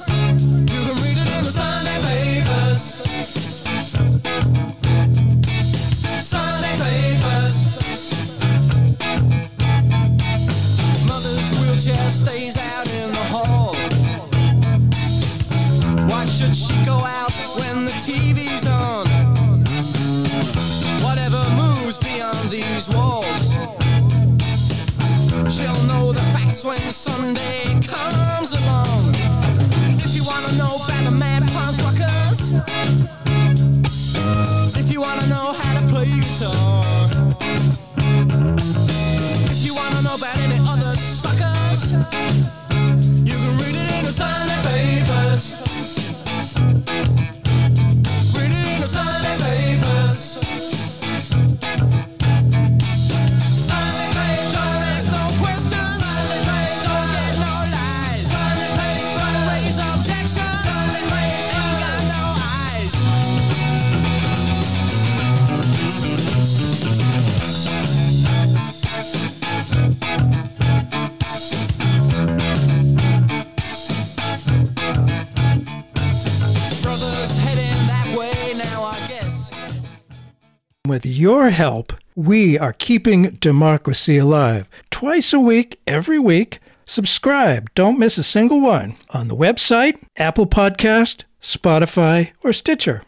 With your help, we are keeping democracy alive. Twice a week, every week, subscribe. Don't miss a single one on the website, Apple Podcast, Spotify, or Stitcher.